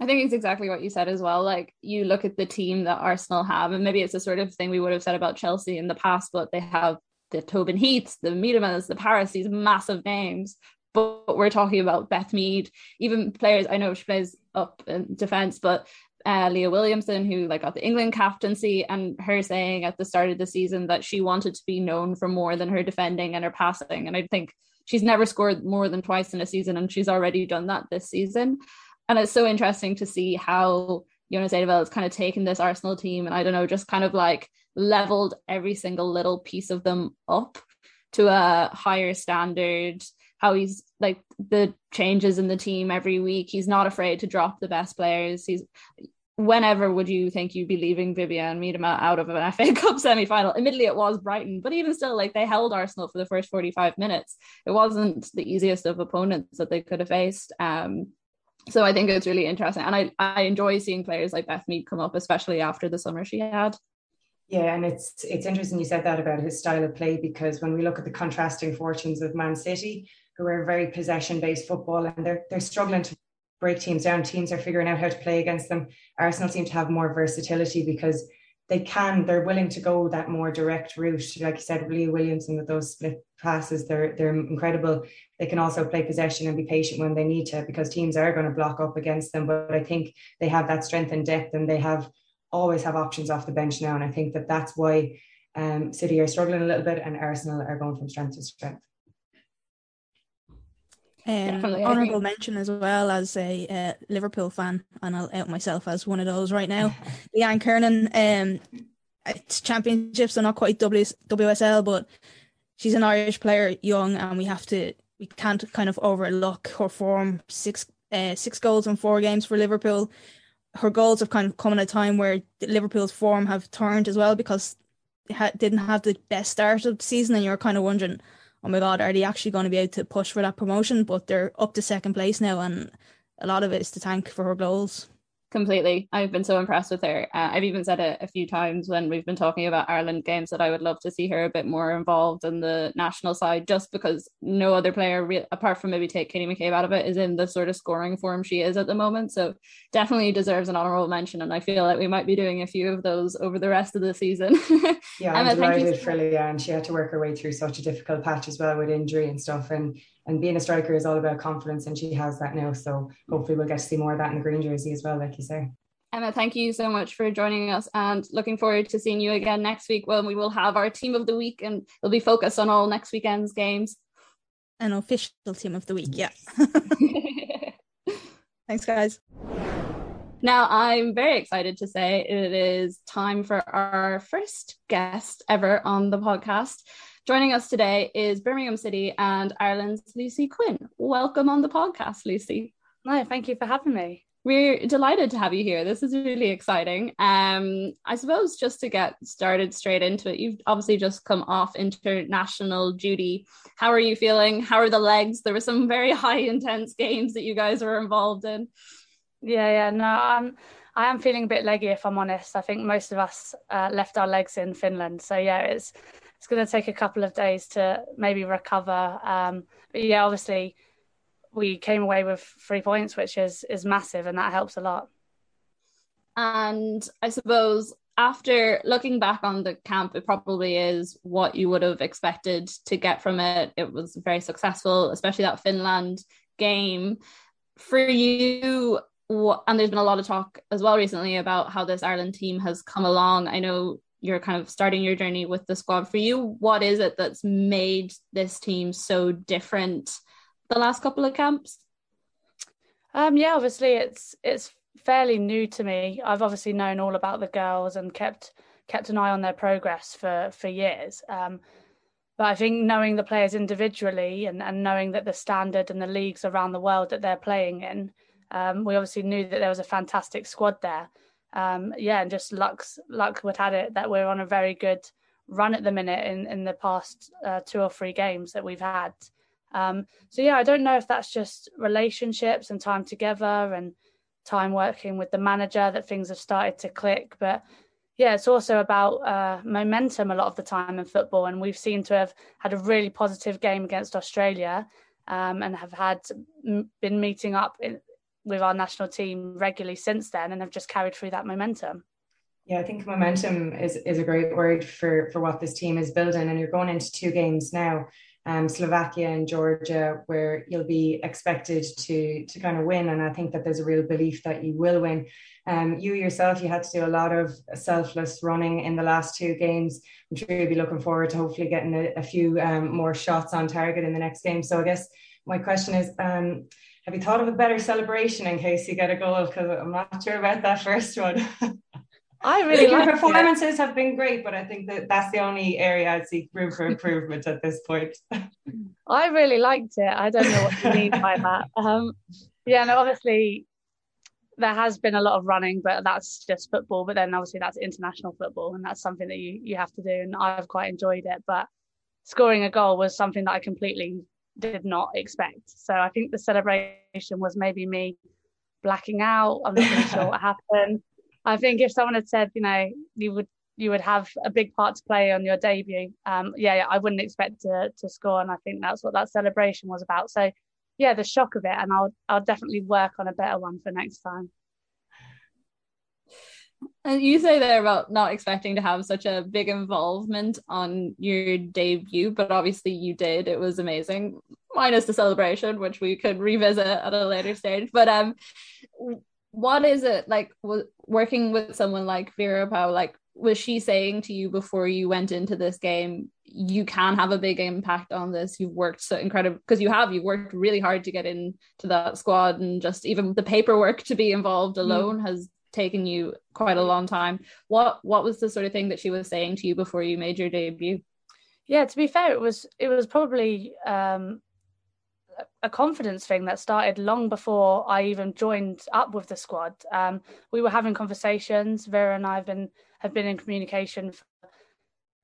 I think it's exactly what you said as well. Like you look at the team that Arsenal have, and maybe it's the sort of thing we would have said about Chelsea in the past, but they have the Tobin Heaths, the Miedemas, the Parris, these massive names. But we're talking about Beth Mead, even players. I know she plays up in defense, but uh, Leah Williamson, who like got the England captaincy, and her saying at the start of the season that she wanted to be known for more than her defending and her passing. And I think she's never scored more than twice in a season, and she's already done that this season and it's so interesting to see how Jonas Eidevall has kind of taken this Arsenal team and I don't know, just kind of like leveled every single little piece of them up to a higher standard. How he's like the changes in the team every week. He's not afraid to drop the best players. He's whenever would you think you'd be leaving Vivianne Miedema out of an (laughs) FA Cup semi-final? Admittedly, it was Brighton, but even still, like they held Arsenal for the first 45 minutes. It wasn't the easiest of opponents that they could have faced. Um, so I think it's really interesting, and I I enjoy seeing players like Beth Mead come up, especially after the summer she had. Yeah, and it's it's interesting you said that about his style of play because when we look at the contrasting fortunes of Man City, who are very possession based football, and they're they're struggling to break teams down. Teams are figuring out how to play against them. Arsenal seem to have more versatility because they can, they're willing to go that more direct route. Like you said, Leah Williamson with those split passes, they're they're incredible. They can also play possession and be patient when they need to because teams are going to block up against them. But I think they have that strength and depth, and they have always have options off the bench now. And I think that that's why um, City are struggling a little bit, and Arsenal are going from strength to strength. Um, (laughs) honorable mention as well as a uh, Liverpool fan, and I'll out myself as one of those right now. (laughs) Leanne Kiernan, um, it's championships, so not quite WSL, but she's an Irish player, young, and we have to we can't kind of overlook her form. Six uh, six goals in four games for Liverpool. Her goals have kind of come at a time where Liverpool's form have turned as well because they ha- didn't have the best start of the season, and you're kind of wondering oh my god, are they actually going to be able to push for that promotion? But they're up to second place now, and a lot of it is to thank for her goals completely. I've been so impressed with her. Uh, I've even said it a few times when we've been talking about Ireland games that I would love to see her a bit more involved in the national side, just because no other player, re- apart from maybe take Katie McCabe out of it, is in the sort of scoring form she is at the moment. So definitely deserves an honourable mention, and I feel like we might be doing a few of those over the rest of the season. (laughs) yeah, I'm delighted for Leanne. She had to work her way through such a difficult patch as well with injury and stuff, and and being a striker is all about confidence, and she has that now. So hopefully we'll get to see more of that in the green jersey as well, like you say. Emma, thank you so much for joining us and looking forward to seeing you again next week when we will have our team of the week and it'll be focused on all next weekend's games. An official team of the week, yeah. (laughs) (laughs) Thanks, guys. Now, I'm very excited to say it is time for our first guest ever on the podcast. Joining us today is Birmingham City and Ireland's Lucy Quinn. Welcome on the podcast, Lucy. No, thank you for having me. We're delighted to have you here. This is really exciting. Um, I suppose just to get started straight into it, you've obviously just come off international duty. How are you feeling? How are the legs? There were some very (laughs) high intense games that you guys were involved in. Yeah, yeah, no, I'm I am feeling a bit leggy if I'm honest. I think most of us uh, left our legs in Finland, so yeah, it's it's going to take a couple of days to maybe recover. Um, but yeah, obviously we came away with three points, which is is massive, and that helps a lot. And I suppose after looking back on the camp, it probably is what you would have expected to get from it. It was very successful, especially that Finland game. For you, and there's been a lot of talk as well recently about how this Ireland team has come along. I know you're kind of starting your journey with the squad. For you, what is it that's made this team so different the last couple of camps? Um, yeah, obviously it's it's fairly new to me. I've obviously known all about the girls and kept kept an eye on their progress for for years. Um, but I think knowing the players individually and, and knowing that the standard and the leagues around the world that they're playing in, um, we obviously knew that there was a fantastic squad there. Um, yeah, and just luck's luck would had it that we're on a very good run at the minute in in the past uh, two or three games that we've had. Um, so yeah, I don't know if that's just relationships and time together and time working with the manager that things have started to click. But yeah, it's also about uh, momentum a lot of the time in football, and we've seemed to have had a really positive game against Australia, um, and have had been meeting up in, with our national team regularly since then, and have just carried through that momentum. Yeah, I think momentum is, is a great word for, for what this team is building. And you're going into two games now um, Slovakia and Georgia, where you'll be expected to to kind of win. And I think that there's a real belief that you will win. Um, you yourself, you had to do a lot of selfless running in the last two games. I'm sure you'll be looking forward to hopefully getting a, a few um, more shots on target in the next game. So I guess my question is, um, have you thought of a better celebration in case you get a goal? Because I'm not sure about that first one. (laughs) I really like your performances it. have been great, but I think that that's the only area I'd see room for improvement at this point. (laughs) I really liked it. I don't know what you mean by that. (laughs) Um, yeah, no, obviously there has been a lot of running, but that's just football. But then obviously that's international football, and that's something that you you have to do. And I've quite enjoyed it. But scoring a goal was something that I completely did not expect. So I think the celebration was maybe me blacking out. I'm not really sure what (laughs) happened. I think if someone had said, you know, you would you would have a big part to play on your debut, um, yeah, I wouldn't expect to to score, and I think that's what that celebration was about. So, yeah, the shock of it, and I'll I'll definitely work on a better one for next time. And you say there about not expecting to have such a big involvement on your debut, but obviously you did. It was amazing, minus the celebration, which we could revisit at a later stage. But um, what is it like working with someone like Vera Pauw? Like, was she saying to you before you went into this game, you can have a big impact on this? You've worked so incredible because you have. You've worked really hard to get into that squad, and just even the paperwork to be involved mm. alone mm. has taken you quite a long time. What what was the sort of thing that she was saying to you before you made your debut? Yeah, to be fair, it was it was probably um, a confidence thing that started long before I even joined up with the squad. Um, we were having conversations. Vera and I have been have been in communication for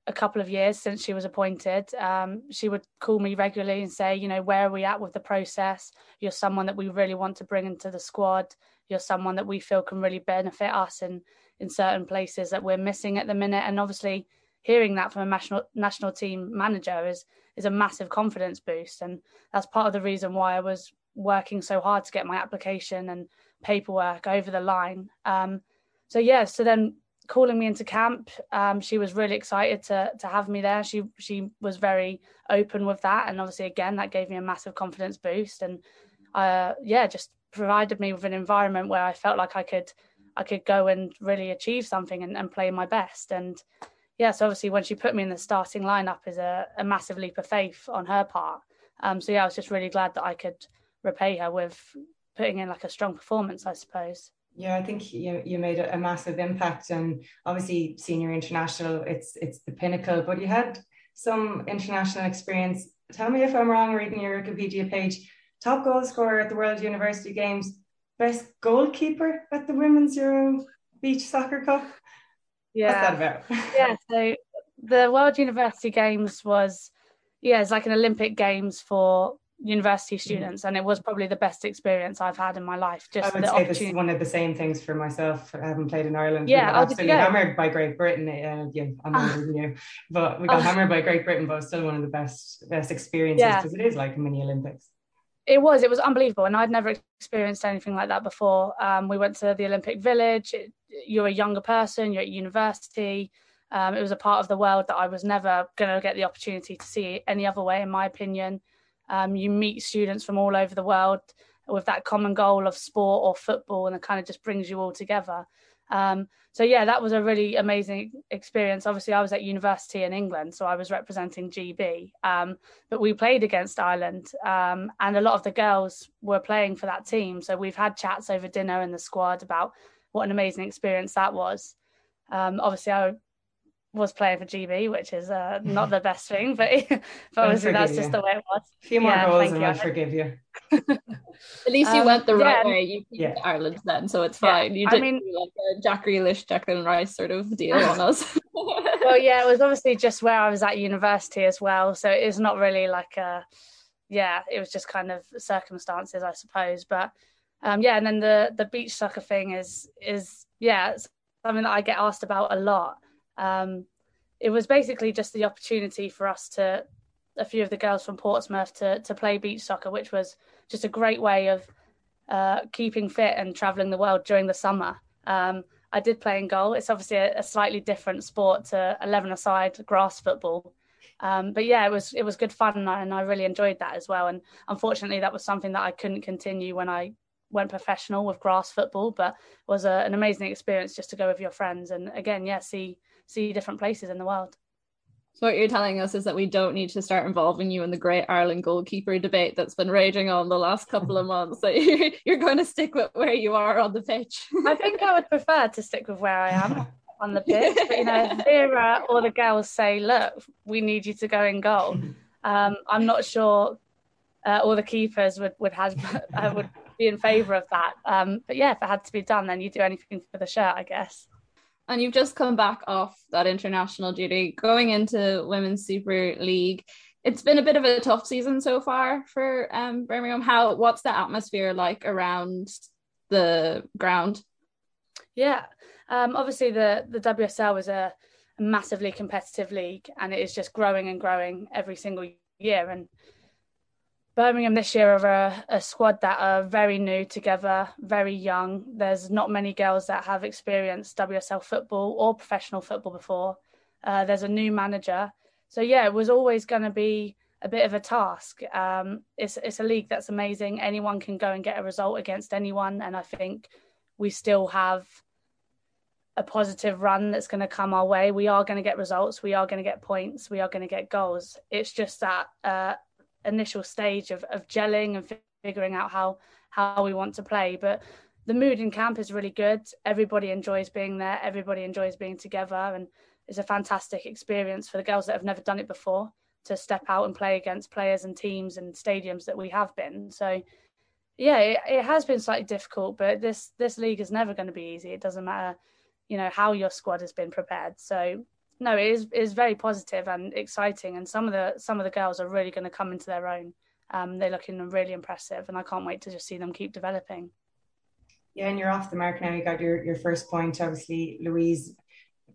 a couple of years since she was appointed. Um, she would call me regularly and say, you know, where are we at with the process? You're someone that we really want to bring into the squad. You're someone that we feel can really benefit us in in certain places that we're missing at the minute. And obviously, hearing that from a national national team manager is is a massive confidence boost. And that's part of the reason why I was working so hard to get my application and paperwork over the line. Um, so yeah so then calling me into camp um, she was really excited to to have me there. She she was very open with that. And obviously again that gave me a massive confidence boost. And uh, yeah just provided me with an environment where I felt like I could I could go and really achieve something and, and play my best and yeah, so obviously when she put me in the starting lineup is a, a massive leap of faith on her part. Um, so yeah, I was just really glad that I could repay her with putting in like a strong performance, I suppose. Yeah, I think you you made a, a massive impact, and obviously senior international, it's it's the pinnacle. But you had some international experience. Tell me if I'm wrong. Reading your Wikipedia page, top goal scorer at the World University Games, best goalkeeper at the Women's Euro Beach Soccer Cup. Yeah. What's that about? (laughs) yeah. So the World University Games was, yeah, it's like an Olympic Games for university mm-hmm. students, and it was probably the best experience I've had in my life. Just I would say this is one of the same things for myself. I haven't played in Ireland. Yeah, we got absolutely hammered by Great Britain. Uh, yeah, I'm older than you, but we got hammered by Great Britain. But it was still one of the best best experiences because yeah. it is like a mini Olympics. It was. It was unbelievable, and I'd never experienced anything like that before. Um, we went to the Olympic Village. It, you're a younger person, you're at university. Um, it was a part of the world that I was never going to get the opportunity to see any other way, in my opinion. Um, you meet students from all over the world with that common goal of sport or football, and it kind of just brings you all together. Um, so yeah, that was a really amazing experience. Obviously, I was at university in England, so I was representing GB. Um, but we played against Ireland, um, and a lot of the girls were playing for that team. So we've had chats over dinner in the squad about what an amazing experience that was. Um, obviously, I was playing for GB, which is uh, not the best thing, but, (laughs) but obviously that's just the way it was. A few more yeah, goals and I'll forgive you. (laughs) At least you um, went the right way. You yeah. Ireland then, so it's fine. You didn't I mean, like a Jack Grealish, Declan Rice sort of deal (laughs) on us. well, yeah, it was obviously just where I was at university as well, so it's not really like a, yeah, it was just kind of circumstances, I suppose, but um, yeah, and then the the beach soccer thing is is yeah something that I get asked about a lot. Um, it was basically just the opportunity for us to a few of the girls from Portsmouth to to play beach soccer, which was just a great way of uh, keeping fit and traveling the world during the summer. Um, I did play in goal. It's obviously a, a, slightly different sport to 11 aside grass football. Um, but yeah, it was it was good fun, and I, and I really enjoyed that as well. And unfortunately, that was something that I couldn't continue when I went professional with grass football, but was a, an amazing experience just to go with your friends and again, yeah, see see different places in the world. So what you're telling us is that we don't need to start involving you in the Great Ireland goalkeeper debate that's been raging on the last couple of months. That (laughs) you're, you're going to stick with where you are on the pitch. I think I would prefer to stick with where I am on the pitch. But, you know, if (laughs) Vera or the girls say, "Look, we need you to go in goal," um, I'm not sure uh, all the keepers would would have uh, would be in favour of that. Um, but yeah, if it had to be done, then you do anything for the shirt, I guess. And you've just come back off that international duty, going into Women's Super League. It's been a bit of a tough season so far for um, Birmingham. How what's the atmosphere like around the ground? Yeah, um, obviously the the WSL is a, a massively competitive league, and it is just growing and growing every single year. And Birmingham this year are a, a, squad that are very new together, very young. There's not many girls that have experienced WSL football or professional football before. Uh, there's a new manager. So, yeah, it was always going to be a bit of a task. Um, it's, it's a league that's amazing. Anyone can go and get a result against anyone. And I think we still have a positive run that's going to come our way. We are going to get results. We are going to get points. We are going to get goals. It's just that. Uh, initial stage of, of gelling and figuring out how how we want to play. But the mood in camp is really good. Everybody enjoys being there. Everybody enjoys being together. And it's a fantastic experience for the girls that have never done it before to step out and play against players and teams and stadiums that we have been. So yeah it, it has been slightly difficult but this this league is never going to be easy. It doesn't matter you know how your squad has been prepared. So no, it is is very positive and exciting, and some of the some of the girls are really going to come into their own. Um, they're looking really impressive, and I can't wait to just see them keep developing. Yeah, and you're off the mark now. You got your, your first point. Obviously, Louise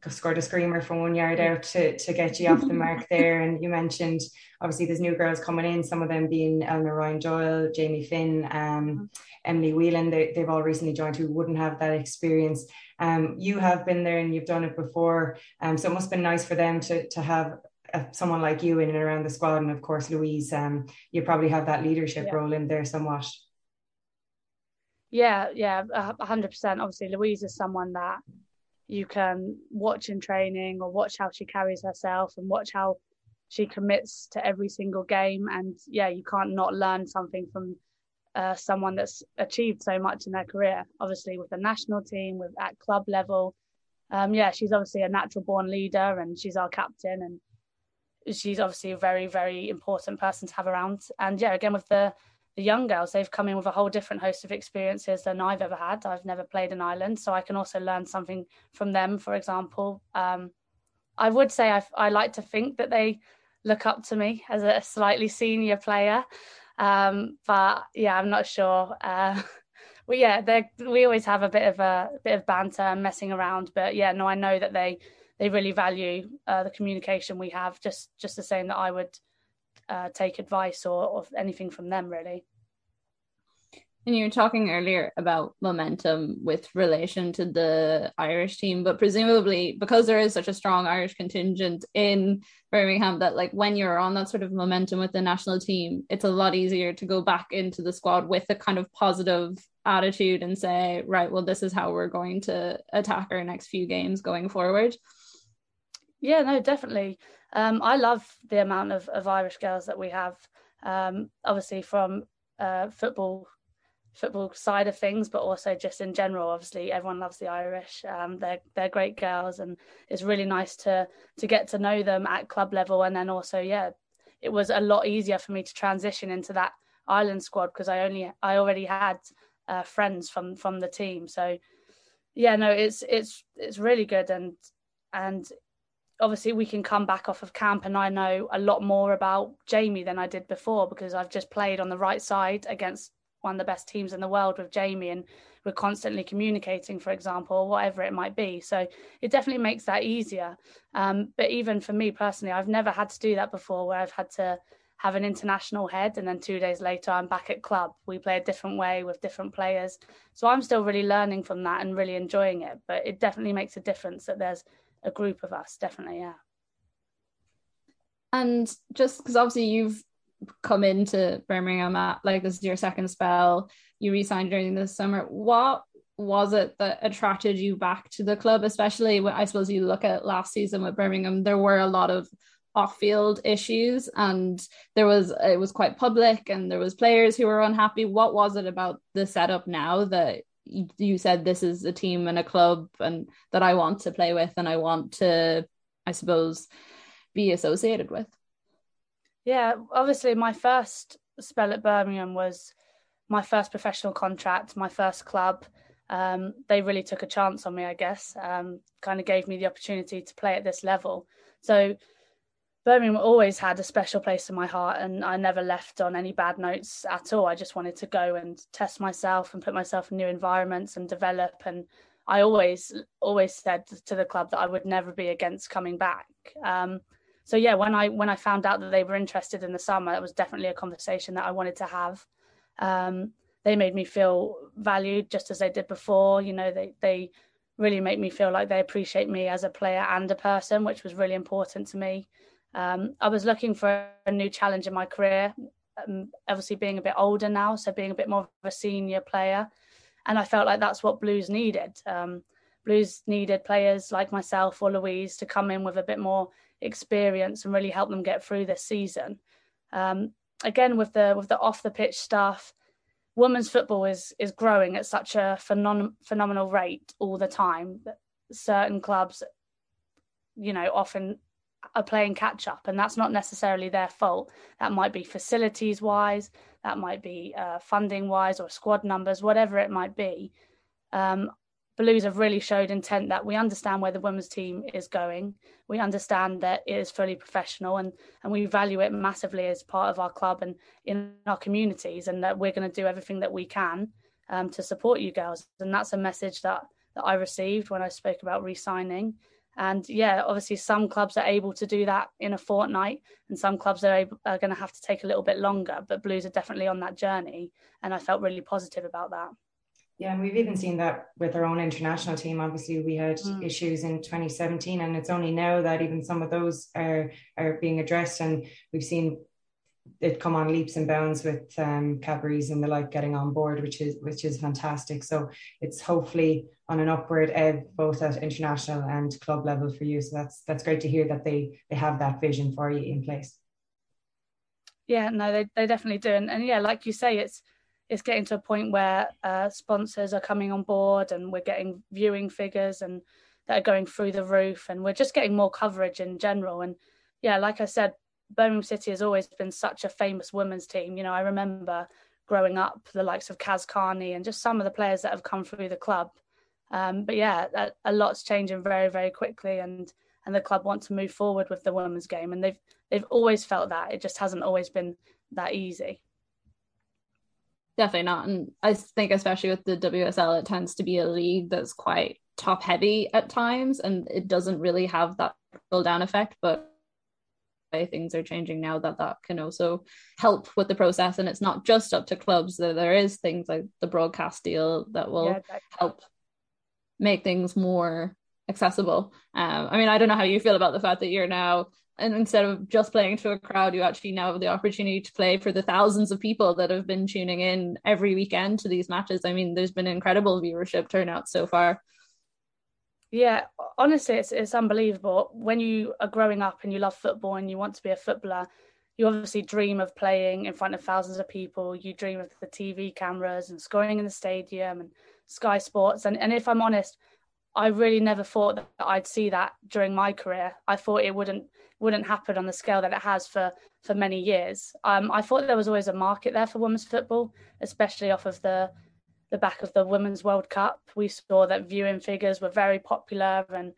scored a screamer from one yard out to, to get you off the mark (laughs) there. And you mentioned obviously there's new girls coming in, some of them being Elmer Ryan Doyle, Jamie Finn, um, mm-hmm. Emily Whelan. They, they've all recently joined who wouldn't have that experience. Um, you have been there and you've done it before. Um, so it must have been nice for them to, to have uh, someone like you in and around the squad. And of course, Louise, um, you probably have that leadership yeah. role in there somewhat. Yeah, yeah, hundred percent. Obviously, Louise is someone that you can watch in training or watch how she carries herself and watch how she commits to every single game. And yeah, you can't not learn something from uh, someone that's achieved so much in their career. Obviously, with the national team, with at club level. Um, yeah, she's obviously a natural born leader, and she's our captain, and she's obviously a very, very important person to have around. And yeah, again with the the young girls, they've come in with a whole different host of experiences than I've ever had. I've never played an island, so I can also learn something from them. For example, um, I would say I, I like to think that they look up to me as a slightly senior player. Um, but yeah, I'm not sure. Uh, (laughs) yeah, we always have a bit of a, a, bit of banter and messing around. But yeah, no, I know that they they really value uh, the communication we have. Just just the same that I would uh, take advice or, or anything from them, really. And you were talking earlier about momentum with relation to the Irish team, but presumably because there is such a strong Irish contingent in Birmingham, that like when you're on that sort of momentum with the national team, it's a lot easier to go back into the squad with a kind of positive attitude and say, right, well, this is how we're going to attack our next few games going forward. Yeah, no, definitely. Um, I love the amount of, of Irish girls that we have. Um, obviously, from uh, football football side of things, but also just in general. Obviously, everyone loves the Irish. Um, they're they're great girls, and it's really nice to to get to know them at club level. And then also, yeah, it was a lot easier for me to transition into that Ireland squad because I only I already had uh, friends from from the team. So yeah, no, it's it's it's really good, and and obviously we can come back off of camp and I know a lot more about Jamie than I did before because I've just played on the right side against one of the best teams in the world with Jamie and we're constantly communicating, for example, or whatever it might be. So it definitely makes that easier. Um, but even for me personally, I've never had to do that before where I've had to have an international head and then two days later I'm back at club. We play a different way with different players. So I'm still really learning from that and really enjoying it. But it definitely makes a difference that there's a group of us, definitely, yeah. And just because obviously you've come into Birmingham at like this is your second spell, you re-signed during the summer. What was it that attracted you back to the club, especially when I suppose you look at last season with Birmingham, there were a lot of off-field issues and there was it was quite public and there was players who were unhappy. What was it about the setup now that you said this is a team and a club and that I want to play with and I want to, I suppose, be associated with? Yeah, obviously my first spell at Birmingham was my first professional contract, my first club. Um, they really took a chance on me, I guess. Um, kind of gave me the opportunity to play at this level. So Birmingham always had a special place in my heart, and I never left on any bad notes at all. I just wanted to go and test myself and put myself in new environments and develop. And I always, always said to the club that I would never be against coming back. Um, so yeah, when I when I found out that they were interested in the summer, it was definitely a conversation that I wanted to have. Um, they made me feel valued just as they did before. You know, they they really make me feel like they appreciate me as a player and a person, which was really important to me. Um, I was looking for a new challenge in my career, um, obviously being a bit older now, so being a bit more of a senior player, and I felt like that's what Blues needed. Um, Blues needed players like myself or Louise to come in with a bit more experience and really help them get through this season. Um, again, with the with the off the pitch stuff, women's football is is growing at such a phenom- phenomenal rate all the time that certain clubs you know often are playing catch up and that's not necessarily their fault that might be facilities wise that might be uh, funding wise or squad numbers whatever it might be um, Blues have really showed intent that we understand where the women's team is going. We understand that it is fully professional and, and we value it massively as part of our club and in our communities, and that we're going to do everything that we can um, to support you girls. And that's a message that, that I received when I spoke about re signing. And yeah, obviously, some clubs are able to do that in a fortnight, and some clubs are, able, are going to have to take a little bit longer. But Blues are definitely on that journey, and I felt really positive about that. Yeah, and we've even seen that with our own international team. Obviously, we had mm. issues in 2017, and it's only now that even some of those are are being addressed, and we've seen it come on leaps and bounds with um, Cadbury's and the like getting on board, which is which is fantastic. So it's hopefully on an upward ebb both at international and club level for you. So that's that's great to hear that they they have that vision for you in place. Yeah, no, they they definitely do, and, and yeah, like you say, it's it's getting to a point where uh, sponsors are coming on board and we're getting viewing figures and that are going through the roof and we're just getting more coverage in general and yeah like i said birmingham city has always been such a famous women's team you know i remember growing up the likes of kaz carney and just some of the players that have come through the club um, but yeah a, a lot's changing very very quickly and and the club want to move forward with the women's game and they've they've always felt that it just hasn't always been that easy definitely not. And I think especially with the WSL, it tends to be a league that's quite top heavy at times, and it doesn't really have that pull down effect. But things are changing now that that can also help with the process, and it's not just up to clubs. that There is things like the broadcast deal that will yeah, help make things more accessible. Um, I mean, I don't know how you feel about the fact that you're now and instead of just playing to a crowd you actually now have the opportunity to play for the thousands of people that have been tuning in every weekend to these matches. I mean there's been incredible viewership turnout so far. Yeah honestly it's, it's unbelievable. When you are growing up and you love football and you want to be a footballer you obviously dream of playing in front of thousands of people. You dream of the tv cameras and scoring in the stadium and sky sports and, and if i'm honest I really never thought that I'd see that during my career. I thought it wouldn't wouldn't happen on the scale that it has for for many years. Um, I thought there was always a market there for women's football, especially off of the the back of the Women's World Cup. We saw that viewing figures were very popular and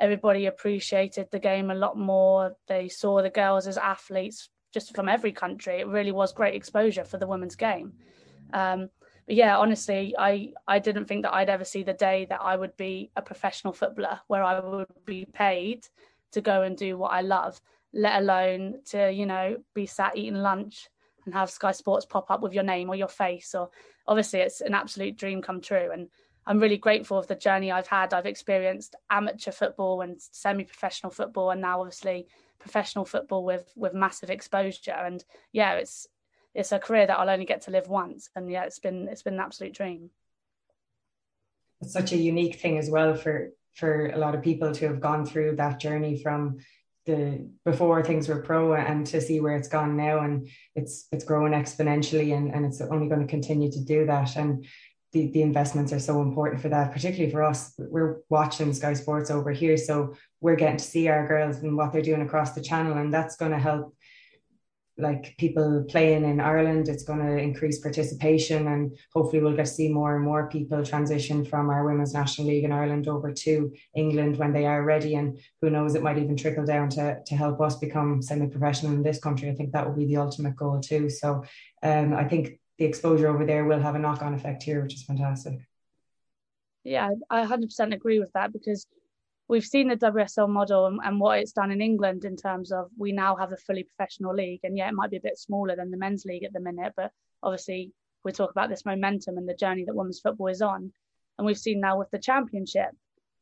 everybody appreciated the game a lot more. They saw the girls as athletes just from every country. It really was great exposure for the women's game. Um, but yeah, honestly, I I didn't think that I'd ever see the day that I would be a professional footballer where I would be paid to go and do what I love, let alone to, you know, be sat eating lunch and have Sky Sports pop up with your name or your face. Or obviously, it's an absolute dream come true. And I'm really grateful of the journey I've had. I've experienced amateur football and semi professional football, and now obviously professional football with with massive exposure. And yeah, it's it's a career that I'll only get to live once. And yeah, it's been it's been an absolute dream. It's such a unique thing as well for for a lot of people to have gone through that journey from the before things were pro and to see where it's gone now and it's it's growing exponentially and, and it's only going to continue to do that and the, the investments are so important for that particularly for us we're watching sky sports over here so we're getting to see our girls and what they're doing across the channel and that's going to help like people playing in Ireland, it's going to increase participation, and hopefully, we'll get to see more and more people transition from our Women's National League in Ireland over to England when they are ready. And who knows, it might even trickle down to, to help us become semi professional in this country. I think that will be the ultimate goal, too. So, um, I think the exposure over there will have a knock on effect here, which is fantastic. Yeah, I 100% agree with that because we've seen the WSL model and, and, what it's done in England in terms of we now have a fully professional league. And yeah, it might be a bit smaller than the men's league at the minute, but obviously we talk about this momentum and the journey that women's football is on. And we've seen now with the championship,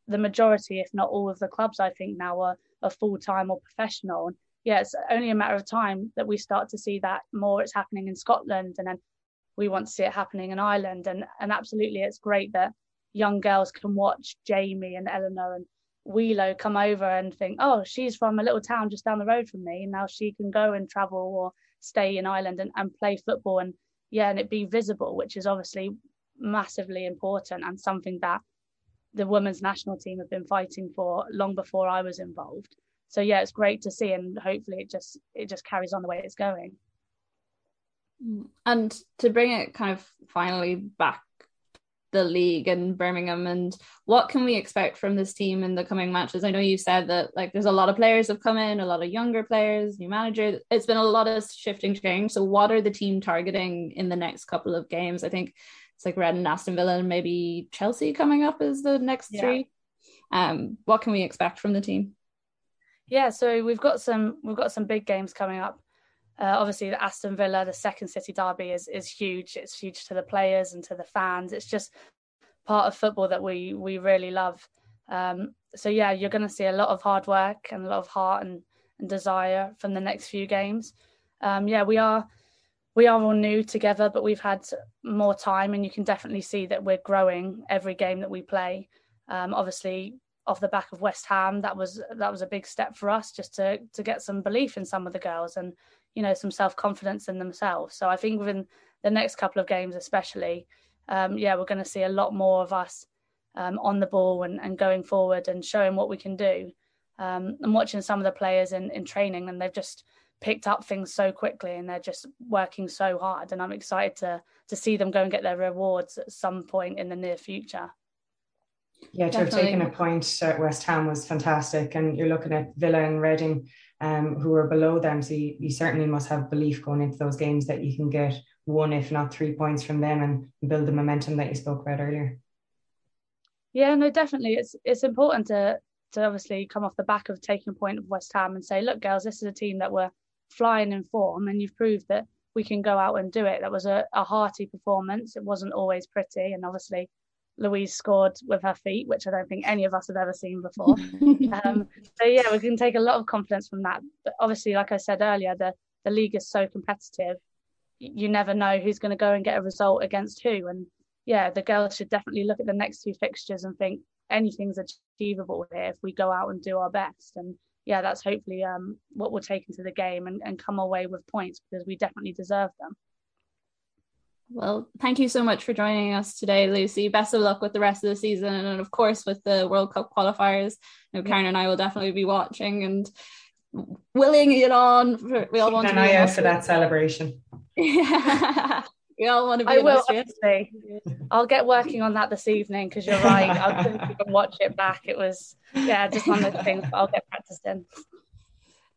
the majority, if not all of the clubs, I think now are, are full time or professional. And yeah, it's only a matter of time that we start to see that more. It's happening in Scotland, and then we want to see it happening in Ireland. And and absolutely, it's great that young girls can watch Jamie and Eleanor and Wheelo come over and think, oh, she's from a little town just down the road from me. Now she can go and travel or stay in Ireland and, and play football and yeah, and it be visible, which is obviously massively important and something that the women's national team have been fighting for long before I was involved. So yeah, it's great to see and hopefully it just it just carries on the way it's going. Mm. And to bring it kind of finally back the league and Birmingham and what can we expect from this team in the coming matches? I know you said that like there's a lot of players have come in, a lot of younger players, new manager. It's been a lot of shifting change. So what are the team targeting in the next couple of games? I think it's like Red and Aston Villa and maybe Chelsea coming up as the next yeah. three. Um, what can we expect from the team? Yeah, so we've got some we've got some big games coming up. Uh, obviously, the Aston Villa, the second City derby is is huge. It's huge to the players and to the fans. It's just part of football that we we really love. Um, so yeah, you're going to see a lot of hard work and a lot of heart and, and desire from the next few games. Um, yeah, we are we are all new together, but we've had more time, and you can definitely see that we're growing every game that we play. Um, obviously, off the back of West Ham, that was that was a big step for us just to to get some belief in some of the girls and you know some self confidence in themselves. So I think within the next couple of games, especially, um, yeah, we're going to see a lot more of us um, on the ball and, and going forward and showing what we can do. Um, I'm watching some of the players in, in training and they've just picked up things so quickly and they're just working so hard. And I'm excited to to see them go and get their rewards at some point in the near future. Yeah, to Definitely. have taken a point at West Ham was fantastic. And you're looking at Villa and Reading um, who are below them. So you, you certainly must have belief going into those games that you can get one, if not three points from them and build the momentum that you spoke about earlier. Yeah, no, definitely. It's it's important to to obviously come off the back of taking point of West Ham and say, look, girls, this is a team that were flying in form, and you've proved that we can go out and do it. That was a, a hearty performance. It wasn't always pretty, and obviously Louise scored with her feet, which I don't think any of us have ever seen before. (laughs) um, so yeah, we can take a lot of confidence from that. But obviously, like I said earlier, the the league is so competitive. You never know who's going to go and get a result against who. And yeah, the girls should definitely look at the next two fixtures and think anything's achievable here if we go out and do our best. And yeah, that's hopefully um, what we'll take into the game and, and come away with points because we definitely deserve them. Well, thank you so much for joining us today, Lucy. Best of luck with the rest of the season and, of course, with the World Cup qualifiers. You know, Karen and I will definitely be watching and willing it on. For, we all Keep want an to eye out for that celebration. Yeah. (laughs) we all want to be. I will. Honestly. I'll get working on that this evening because you're right. I couldn't even watch it back. It was yeah, just one of those things. I'll get practiced in.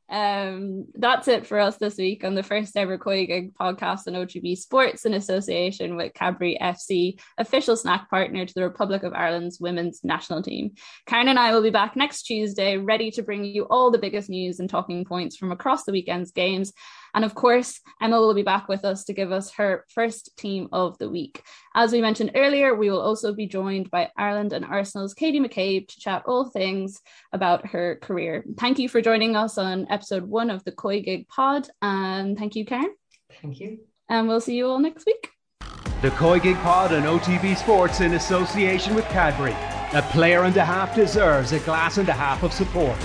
Um, that's it for us this week on the first ever COYGIG podcast on OTB Sports in association with Cadbury FC, official snack partner to the Republic of Ireland's women's national team. Karen and I will be back next Tuesday, ready to bring you all the biggest news and talking points from across the weekend's games. And of course, Emma will be back with us to give us her first team of the week. As we mentioned earlier, we will also be joined by Ireland and Arsenal's Katie McCabe to chat all things about her career. Thank you for joining us on episode one of the COYGIG pod. And thank you, Karen. Thank you. And we'll see you all next week. The COYGIG Pod and OTB Sports in association with Cadbury. A player and a half deserves a glass and a half of support.